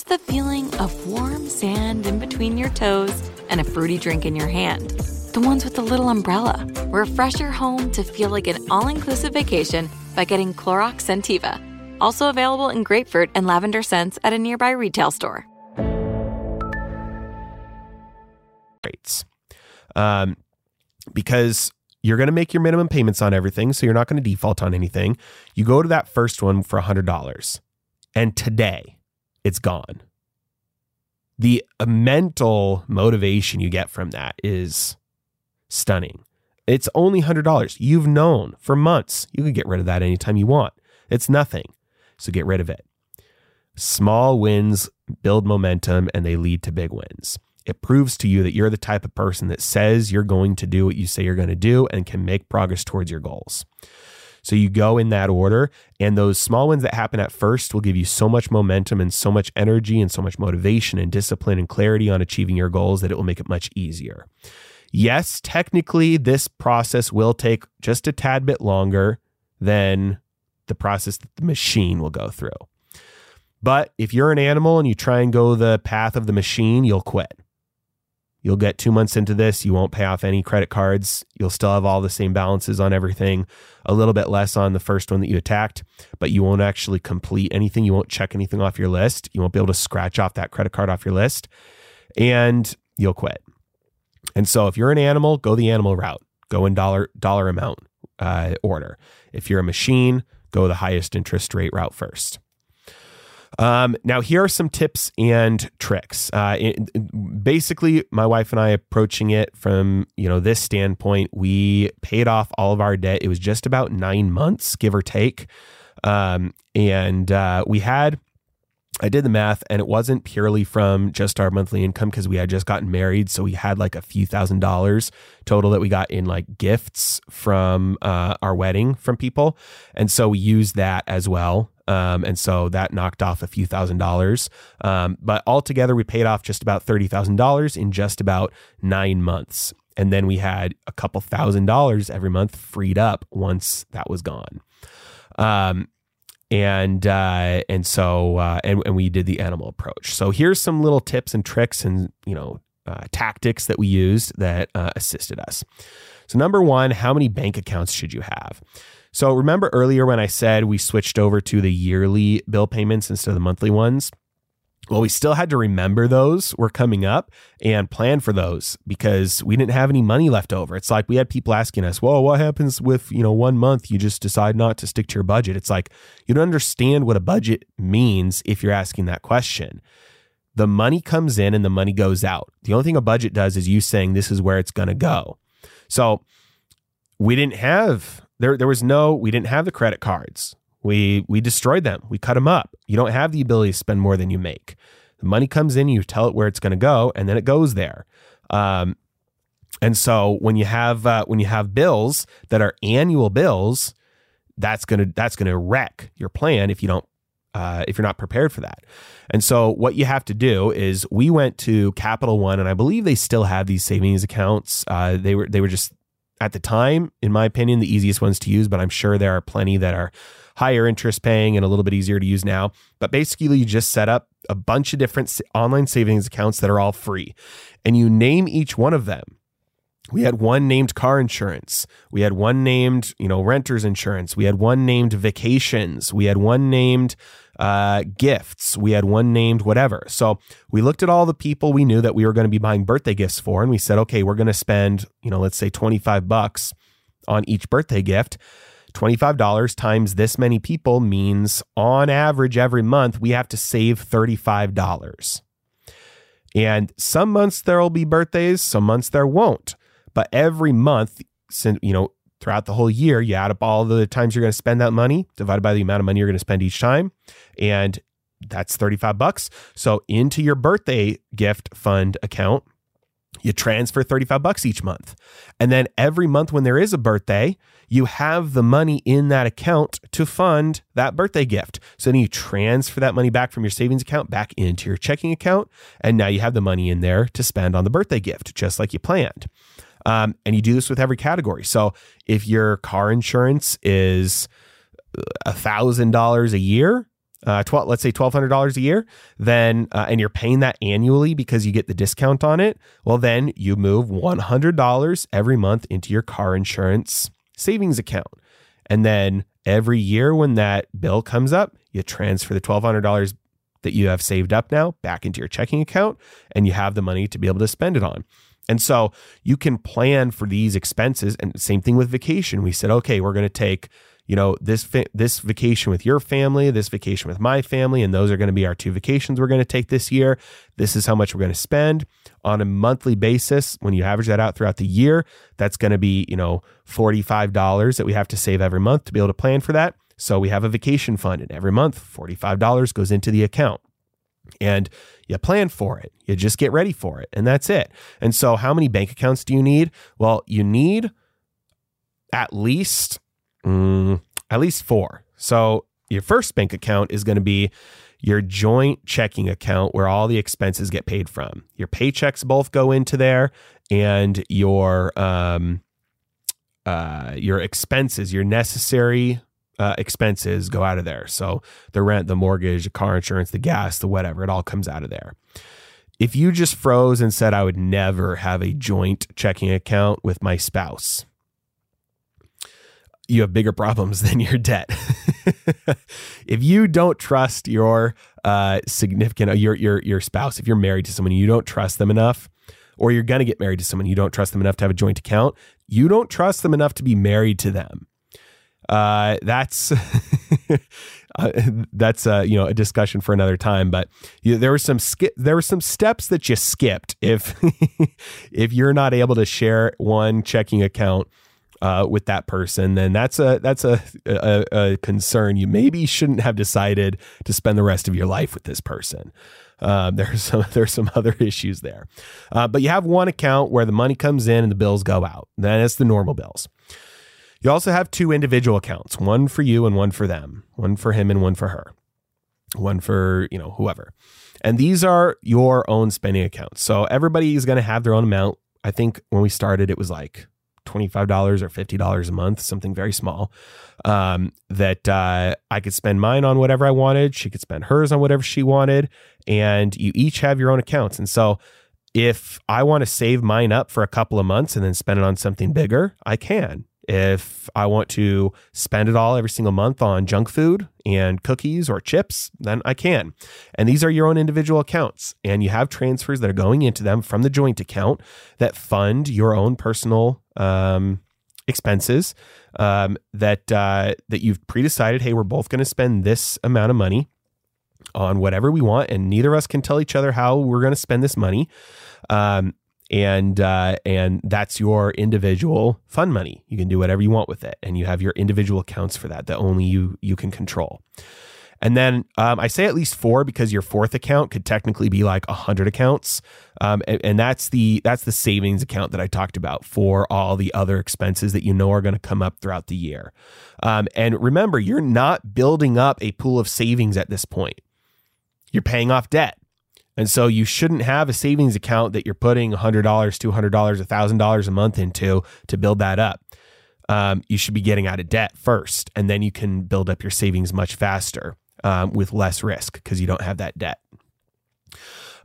just the feeling of warm sand in between your toes and a fruity drink in your hand. The ones with the little umbrella. Refresh your home to feel like an all inclusive vacation by getting Clorox Scentiva. Also available in grapefruit and lavender scents at a nearby retail store. rates. Um, because you're going to make your minimum payments on everything, so you're not going to default on anything. You go to that first one for $100, and today it's gone. The mental motivation you get from that is stunning. It's only $100. You've known for months you could get rid of that anytime you want. It's nothing. So get rid of it. Small wins build momentum and they lead to big wins. It proves to you that you're the type of person that says you're going to do what you say you're going to do and can make progress towards your goals. So you go in that order, and those small wins that happen at first will give you so much momentum and so much energy and so much motivation and discipline and clarity on achieving your goals that it will make it much easier. Yes, technically, this process will take just a tad bit longer than the process that the machine will go through. But if you're an animal and you try and go the path of the machine, you'll quit. You'll get two months into this. You won't pay off any credit cards. You'll still have all the same balances on everything, a little bit less on the first one that you attacked, but you won't actually complete anything. You won't check anything off your list. You won't be able to scratch off that credit card off your list, and you'll quit. And so if you're an animal, go the animal route. Go in dollar dollar amount uh, order. If you're a machine, go the highest interest rate route first. Um, now, here are some tips and tricks. Uh, it, basically, my wife and I approaching it from you know this standpoint. We paid off all of our debt. It was just about nine months, give or take, um, and uh, we had. I did the math, and it wasn't purely from just our monthly income because we had just gotten married, so we had like a few thousand dollars total that we got in like gifts from uh, our wedding from people, and so we used that as well. Um, and so that knocked off a few thousand dollars. Um, but altogether, we paid off just about $30,000 in just about nine months. And then we had a couple thousand dollars every month freed up once that was gone. Um, and uh, and so uh, and, and we did the animal approach. So here's some little tips and tricks and you know uh, tactics that we used that uh, assisted us. So number one, how many bank accounts should you have? So remember earlier when I said we switched over to the yearly bill payments instead of the monthly ones? Well, we still had to remember those were coming up and plan for those because we didn't have any money left over. It's like we had people asking us, "Well, what happens with, you know, one month you just decide not to stick to your budget?" It's like you don't understand what a budget means if you're asking that question. The money comes in and the money goes out. The only thing a budget does is you saying this is where it's going to go. So, we didn't have there there was no we didn't have the credit cards We we destroyed them. We cut them up. You don't have the ability to spend more than you make. The money comes in, you tell it where it's going to go, and then it goes there. Um, and so when you have uh, when you have bills that are annual bills, that's gonna that's gonna wreck your plan if you don't uh, if you're not prepared for that. And so what you have to do is we went to Capital One, and I believe they still have these savings accounts. Uh, they were they were just at the time, in my opinion, the easiest ones to use, but I'm sure there are plenty that are higher interest paying and a little bit easier to use now. But basically, you just set up a bunch of different online savings accounts that are all free, and you name each one of them. We had one named car insurance. We had one named, you know, renter's insurance. We had one named vacations. We had one named uh, gifts. We had one named whatever. So we looked at all the people we knew that we were going to be buying birthday gifts for, and we said, okay, we're going to spend, you know, let's say 25 bucks on each birthday gift. $25 times this many people means on average every month we have to save $35. And some months there will be birthdays, some months there won't. But every month, since, you know, throughout the whole year, you add up all the times you're going to spend that money divided by the amount of money you're going to spend each time. And that's 35 bucks. So into your birthday gift fund account, you transfer 35 bucks each month. And then every month when there is a birthday, you have the money in that account to fund that birthday gift. So then you transfer that money back from your savings account back into your checking account. And now you have the money in there to spend on the birthday gift, just like you planned. Um, and you do this with every category. So if your car insurance is a thousand dollars a year, uh, 12, let's say $1,200 a year, then, uh, and you're paying that annually because you get the discount on it, well, then you move $100 every month into your car insurance savings account. And then every year when that bill comes up, you transfer the $1,200 that you have saved up now back into your checking account and you have the money to be able to spend it on. And so you can plan for these expenses. And same thing with vacation. We said, okay, we're going to take, you know, this this vacation with your family, this vacation with my family, and those are going to be our two vacations we're going to take this year. This is how much we're going to spend on a monthly basis. When you average that out throughout the year, that's going to be, you know, $45 that we have to save every month to be able to plan for that. So we have a vacation fund, and every month, $45 goes into the account and you plan for it. You just get ready for it, and that's it. And so, how many bank accounts do you need? Well, you need at least mm, at least four. So, your first bank account is going to be your joint checking account where all the expenses get paid from. Your paychecks both go into there, and your um, uh, your expenses, your necessary uh, expenses go out of there. So the rent, the mortgage, the car insurance, the gas, the whatever, it all comes out of there. If you just froze and said, I would never have a joint checking account with my spouse, you have bigger problems *laughs* than your debt. *laughs* if you don't trust your uh, significant, your, your, your spouse, if you're married to someone, you don't trust them enough, or you're going to get married to someone, you don't trust them enough to have a joint account, you don't trust them enough to be married to them uh, that's *laughs* uh, that's uh, you know a discussion for another time. But you, there were some skip there were some steps that you skipped if *laughs* if you're not able to share one checking account. Uh, with that person, then that's a that's a, a, a concern. You maybe shouldn't have decided to spend the rest of your life with this person. *laughs* Uh, there's some there's some other issues there, uh, but you have one account where the money comes in and the bills go out. Then it's the normal bills. You also have two individual accounts, one for you and one for them, one for him and one for her, one for, you know, whoever. And these are your own spending accounts. So everybody is going to have their own amount. I think when we started, it was like $25 or $50 a month, something very small. Um, that uh, I could spend mine on whatever I wanted. She could spend hers on whatever she wanted. And you each have your own accounts. And so if I want to save mine up for a couple of months and then spend it on something bigger, I can. If I want to spend it all every single month on junk food and cookies or chips, then I can. And these are your own individual accounts. And you have transfers that are going into them from the joint account that fund your own personal um, expenses um, that uh, that you've pre-decided. Hey, we're both going to spend this amount of money on whatever we want, and neither of us can tell each other how we're going to spend this money. Um, and uh, and that's your individual fund money. You can do whatever you want with it, and you have your individual accounts for that that only you you can control. And then um, I say at least four because your fourth account could technically be like a hundred accounts, um, and, and, that's the that's the savings account that I talked about for all the other expenses that you know are going to come up throughout the year. Um, and remember, you're not building up a pool of savings at this point. You're paying off debt. And so you shouldn't have a savings account that you're putting $100, $200, $1,000 a month into to build that up. Um, you should be getting out of debt first, and then you can build up your savings much faster um, with less risk because you don't have that debt.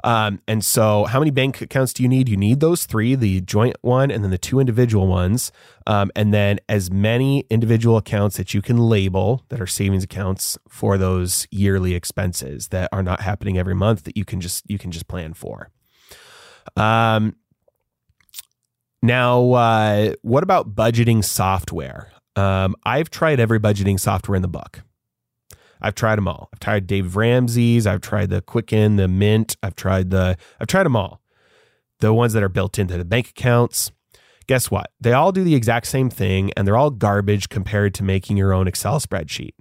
Um, and so, how many bank accounts do you need? You need those three the joint one and then the two individual ones. Um, and then as many individual accounts that you can label that are savings accounts for those yearly expenses that are not happening every month that you can just you can just plan for. Um, now, uh, what about budgeting software? Um, I've tried every budgeting software in the book. I've tried them all. I've tried Dave Ramsey's. I've tried the Quicken, the Mint. I've tried the. I've tried them all. The ones that are built into the bank accounts. Guess what? They all do the exact same thing, and they're all garbage compared to making your own Excel spreadsheet.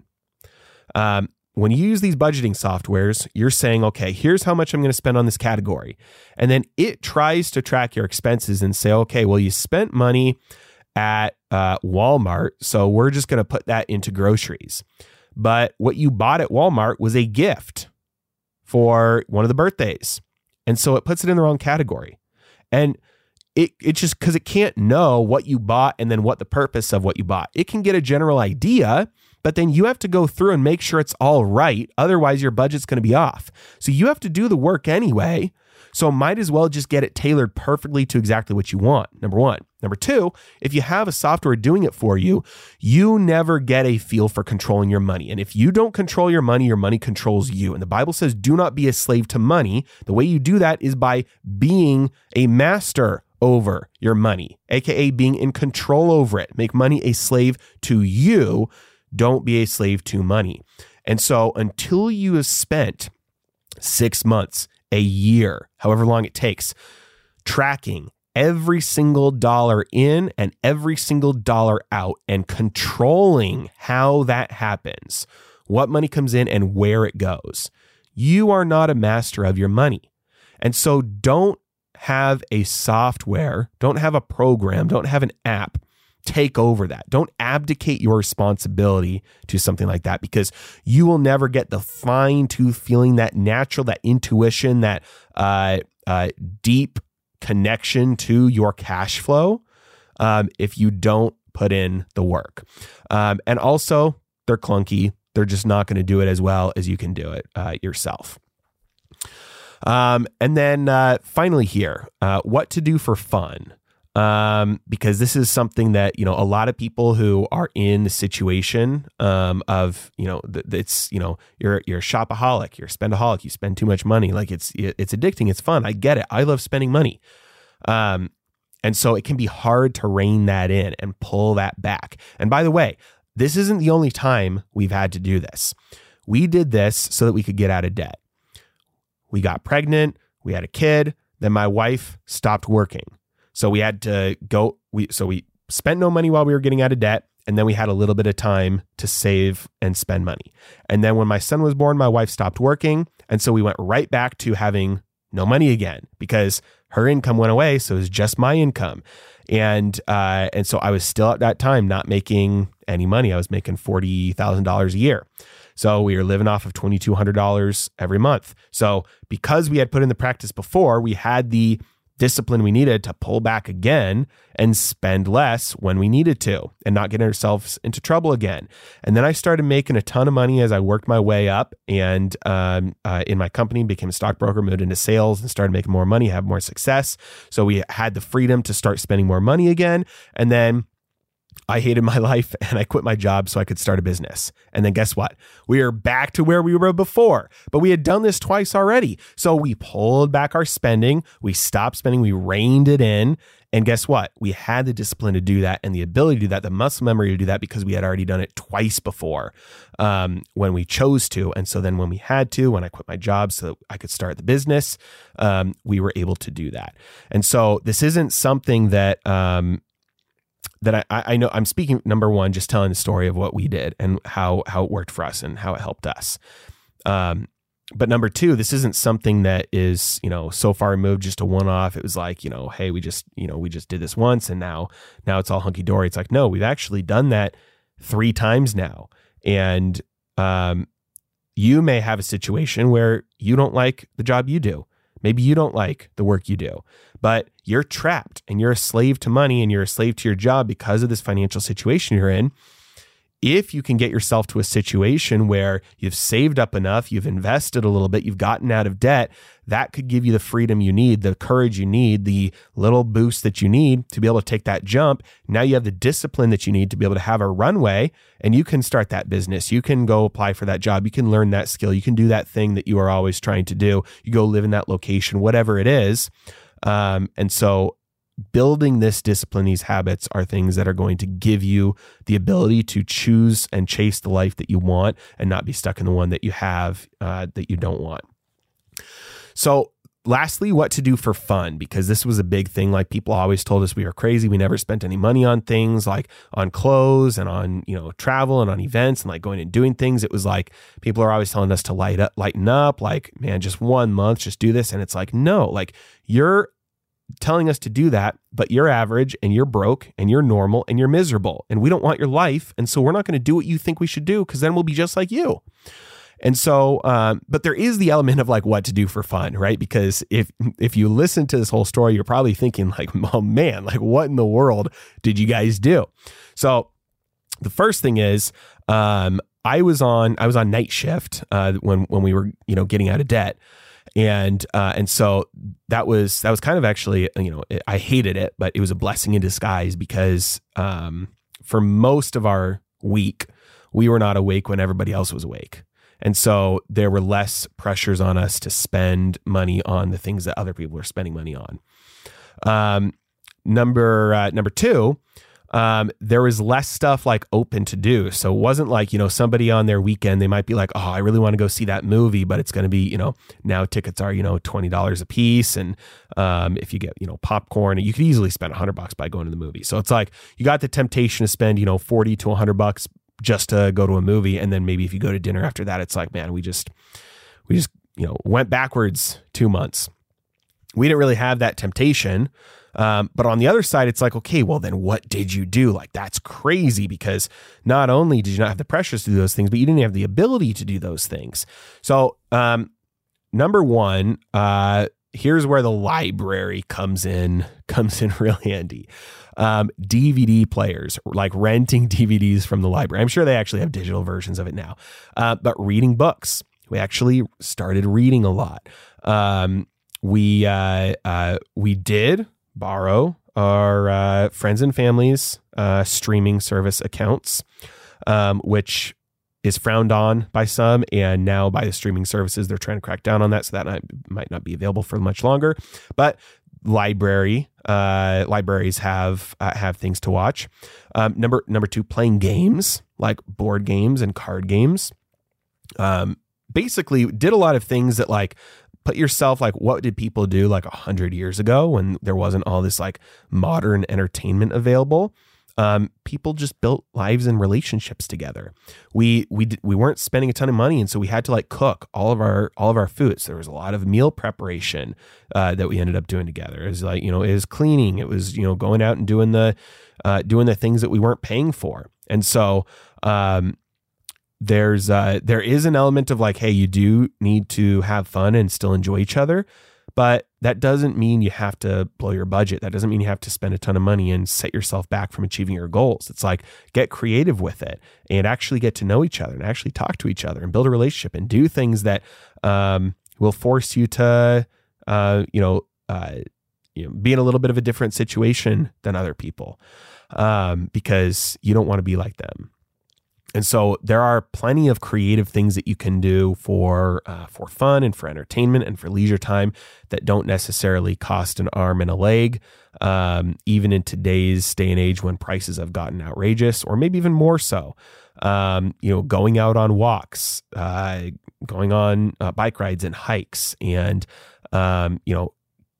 Um, when you use these budgeting softwares, you're saying, okay, here's how much I'm going to spend on this category. And then it tries to track your expenses and say, okay, well, you spent money at uh, Walmart. So we're just going to put that into groceries but what you bought at Walmart was a gift for one of the birthdays. And so it puts it in the wrong category. And it, it just because it can't know what you bought and then what the purpose of what you bought. It can get a general idea, but then you have to go through and make sure it's all right. Otherwise, your budget's going to be off. So you have to do the work anyway. So might as well just get it tailored perfectly to exactly what you want. Number one. Number two, if you have a software doing it for you, you never get a feel for controlling your money. And if you don't control your money, your money controls you. And the Bible says, do not be a slave to money. The way you do that is by being a master over your money, aka being in control over it. Make money a slave to you. Don't be a slave to money. And so until you have spent six months, a year, however long it takes, tracking every single dollar in and every single dollar out and controlling how that happens, what money comes in and where it goes. You are not a master of your money. And so don't have a software, don't have a program, don't have an app take over that. Don't abdicate your responsibility to something like that because you will never get the fine tooth feeling, that natural, that intuition, that uh, uh, deep connection to your cash flow um, if you don't put in the work. Um, and also, they're clunky. They're just not going to do it as well as you can do it uh, yourself. Um, and then uh, finally, here, uh, what to do for fun. Um, because this is something that you know a lot of people who are in the situation um, of you know th- it's you know you're you're a shopaholic, you're a spendaholic, you spend too much money. Like it's it's addicting, it's fun. I get it. I love spending money. Um, and so it can be hard to rein that in and pull that back. And by the way, this isn't the only time we've had to do this. We did this so that we could get out of debt. We got pregnant, we had a kid, then my wife stopped working. So we had to go we so we spent no money while we were getting out of debt and then we had a little bit of time to save and spend money. And then when my son was born, my wife stopped working, and so we went right back to having no money again because her income went away, so it was just my income. And uh, and so I was still at that time not making any money. I was making forty thousand dollars a year. So we were living off of twenty two hundred dollars every month. So because we had put in the practice before, we had the discipline we needed to pull back again and spend less when we needed to and not get ourselves into trouble again. And then I started making a ton of money as I worked my way up and um, uh, in my company, became a stockbroker, moved into sales and started making more money, have more success. So we had the freedom to start spending more money again. And then I hated my *laughs* life and I quit my job so I could start a business. And then guess what? We are back to where we were before, but we had done this twice already. So we pulled back our spending, we stopped spending, we reined it in. And guess what? We had the discipline to do that and the ability to do that, the muscle memory to do that because we had already done it twice before um, when we chose to. And so then when we had to, when I quit my job so that I could start the business, um, we were able to do that. And so this isn't something that, um, that I, I know I'm speaking number one, just telling the story of what we did and how how it worked for us and how it helped us. Um, but number two, this isn't something that is you know so far removed, just a one off. It was like you know, hey, we just you know we just did this once and now now it's all hunky dory. It's like no, we've actually done that three times now, and um, you may have a situation where you don't like the job you do. Maybe you don't like the work you do, but you're trapped and you're a slave to money and you're a slave to your job because of this financial situation you're in. If you can get yourself to a situation where you've saved up enough, you've invested a little bit, you've gotten out of debt, that could give you the freedom you need, the courage you need, the little boost that you need to be able to take that jump. Now you have the discipline that you need to be able to have a runway and you can start that business. You can go apply for that job. You can learn that skill. You can do that thing that you are always trying to do. You go live in that location, whatever it is. Um, and so building this discipline, these habits are things that are going to give you the ability to choose and chase the life that you want and not be stuck in the one that you have uh, that you don't want. So, lastly, what to do for fun, because this was a big thing. Like people always told us we were crazy. We never spent any money on things like on clothes and on, you know, travel and on events and like going and doing things. It was like people are always telling us to light up, lighten up, like, man, just one month, just do this. And it's like, no, like you're telling us to do that, but you're average and you're broke and you're normal and you're miserable. And we don't want your life. And so we're not going to do what you think we should do because then we'll be just like you. And so, um, but there is the element of like what to do for fun, right? Because if if you listen to this whole story, you're probably thinking like, *laughs* oh man, like what in the world did you guys do? So the first thing is, um, I was on I was on night shift uh, when when we were you know getting out of debt, and uh, and so that was that was kind of actually you know I hated it, but it was a blessing in disguise because um, for most of our week we were not awake when everybody else was awake. And so there were less pressures on us to spend money on the things that other people were spending money on. Um, number uh, number two, um, there was less stuff like open to do. So it wasn't like, you know, somebody on their weekend, they might be like, oh, I really want to go see that movie, but it's going to be, you know, now tickets are, you know, $20 a piece. And um, if you get, you know, popcorn, you could easily spend 100 bucks by going to the movie. So it's like you got the temptation to spend, you know, 40 to 100 bucks just to go to a movie. And then maybe if you go to dinner after that, it's like, man, we just, we just, you know, went backwards two months. We didn't really have that temptation. Um, but on the other side, it's like, okay, well, then what did you do? Like, that's crazy because not only did you not have the pressures to do those things, but you didn't have the ability to do those things. So, um, number one, uh, here's where the library comes in, *laughs* comes in real handy um, DVD players, like renting *laughs* DVDs from the library. I'm sure they actually have digital versions of it now, uh, but reading books. We actually started reading a lot. Um, we uh, uh, we did borrow our uh, friends and families uh, streaming service accounts, um, which is frowned on by some, and now by the streaming services, they're trying to crack down on that, so that might, not be available for much longer. But library uh, libraries have uh, have things to watch. Um, number number two, playing games like board games and card games. Um, basically, did a lot of things that like put yourself like what did people do like a hundred years ago when there wasn't all this like modern entertainment available um, people just built lives and relationships together. We we we weren't spending a ton of money, and so we had to like cook all of our all of our foods. So there was a lot of meal preparation uh, that we ended up doing together. It was like you know it was cleaning. It was you know going out and doing the uh, doing the things that we weren't paying for. And so um, there's uh, there is an element of like, hey, you do need to have fun and still enjoy each other. But that doesn't mean you have to blow your budget. That doesn't mean you have to spend a ton of money and set yourself back from achieving your goals. It's like get creative with it and actually get to know each other and actually talk to each other and build a relationship and do things that um, will force you to, uh, you know, uh, you know, be in a little bit of a different situation than other people. um, because you don't want to be like them. And so there are plenty of creative things that you can do for uh, for fun and for entertainment and for leisure time that don't necessarily cost an arm and a leg. Um, even in today's day and age when prices have gotten outrageous, or maybe even more so. Um, you know, going out on walks, uh, going on uh, bike rides and hikes, and um, you know,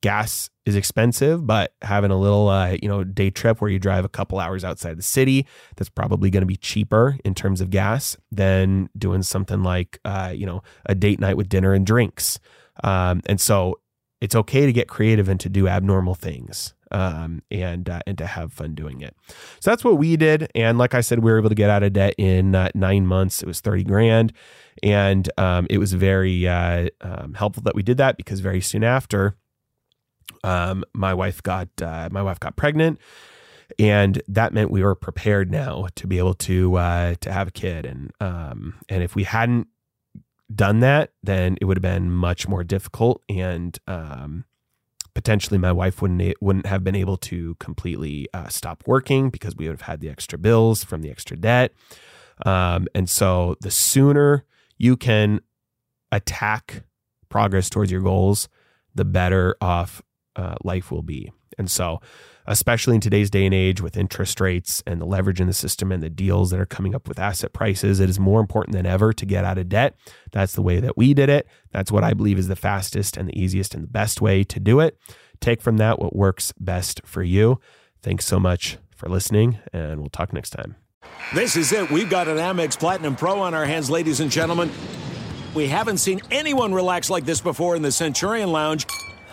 gas is expensive, but having a little, uh, you know, day trip where you drive a couple hours outside the city, that's probably going to be cheaper in terms of gas than doing something like, uh, you know, a date night with dinner and drinks. Um, and so it's okay to get creative and to do abnormal things. Um, and uh, and to have fun doing it. So that's what we did. And like I said, we were able to get out of debt in uh, nine months. It was thirty grand, and um, it was very uh, um, helpful that we did that because very soon after, um, my wife got uh, my wife got pregnant, and that meant we were prepared now to be able to uh, to have a kid. And um, and if we hadn't done that, then it would have been much more difficult, and um, potentially my wife wouldn't wouldn't have been able to completely uh, stop working because we would have had the extra bills from the extra debt. Um, and so the sooner you can attack progress towards your goals, the better off uh, life will be. And so, especially in today's day and age with interest rates and the leverage in the system and the deals that are coming up with asset prices, it is more important than ever to get out of debt. That's the way that we did it. That's what I believe is the fastest and the easiest and the best way to do it. Take from that what works best for you. Thanks so much for listening, and we'll talk next time. This is it. We've got an Amex Platinum Pro on our hands, ladies and gentlemen. We haven't seen anyone relax like this before in the Centurion Lounge.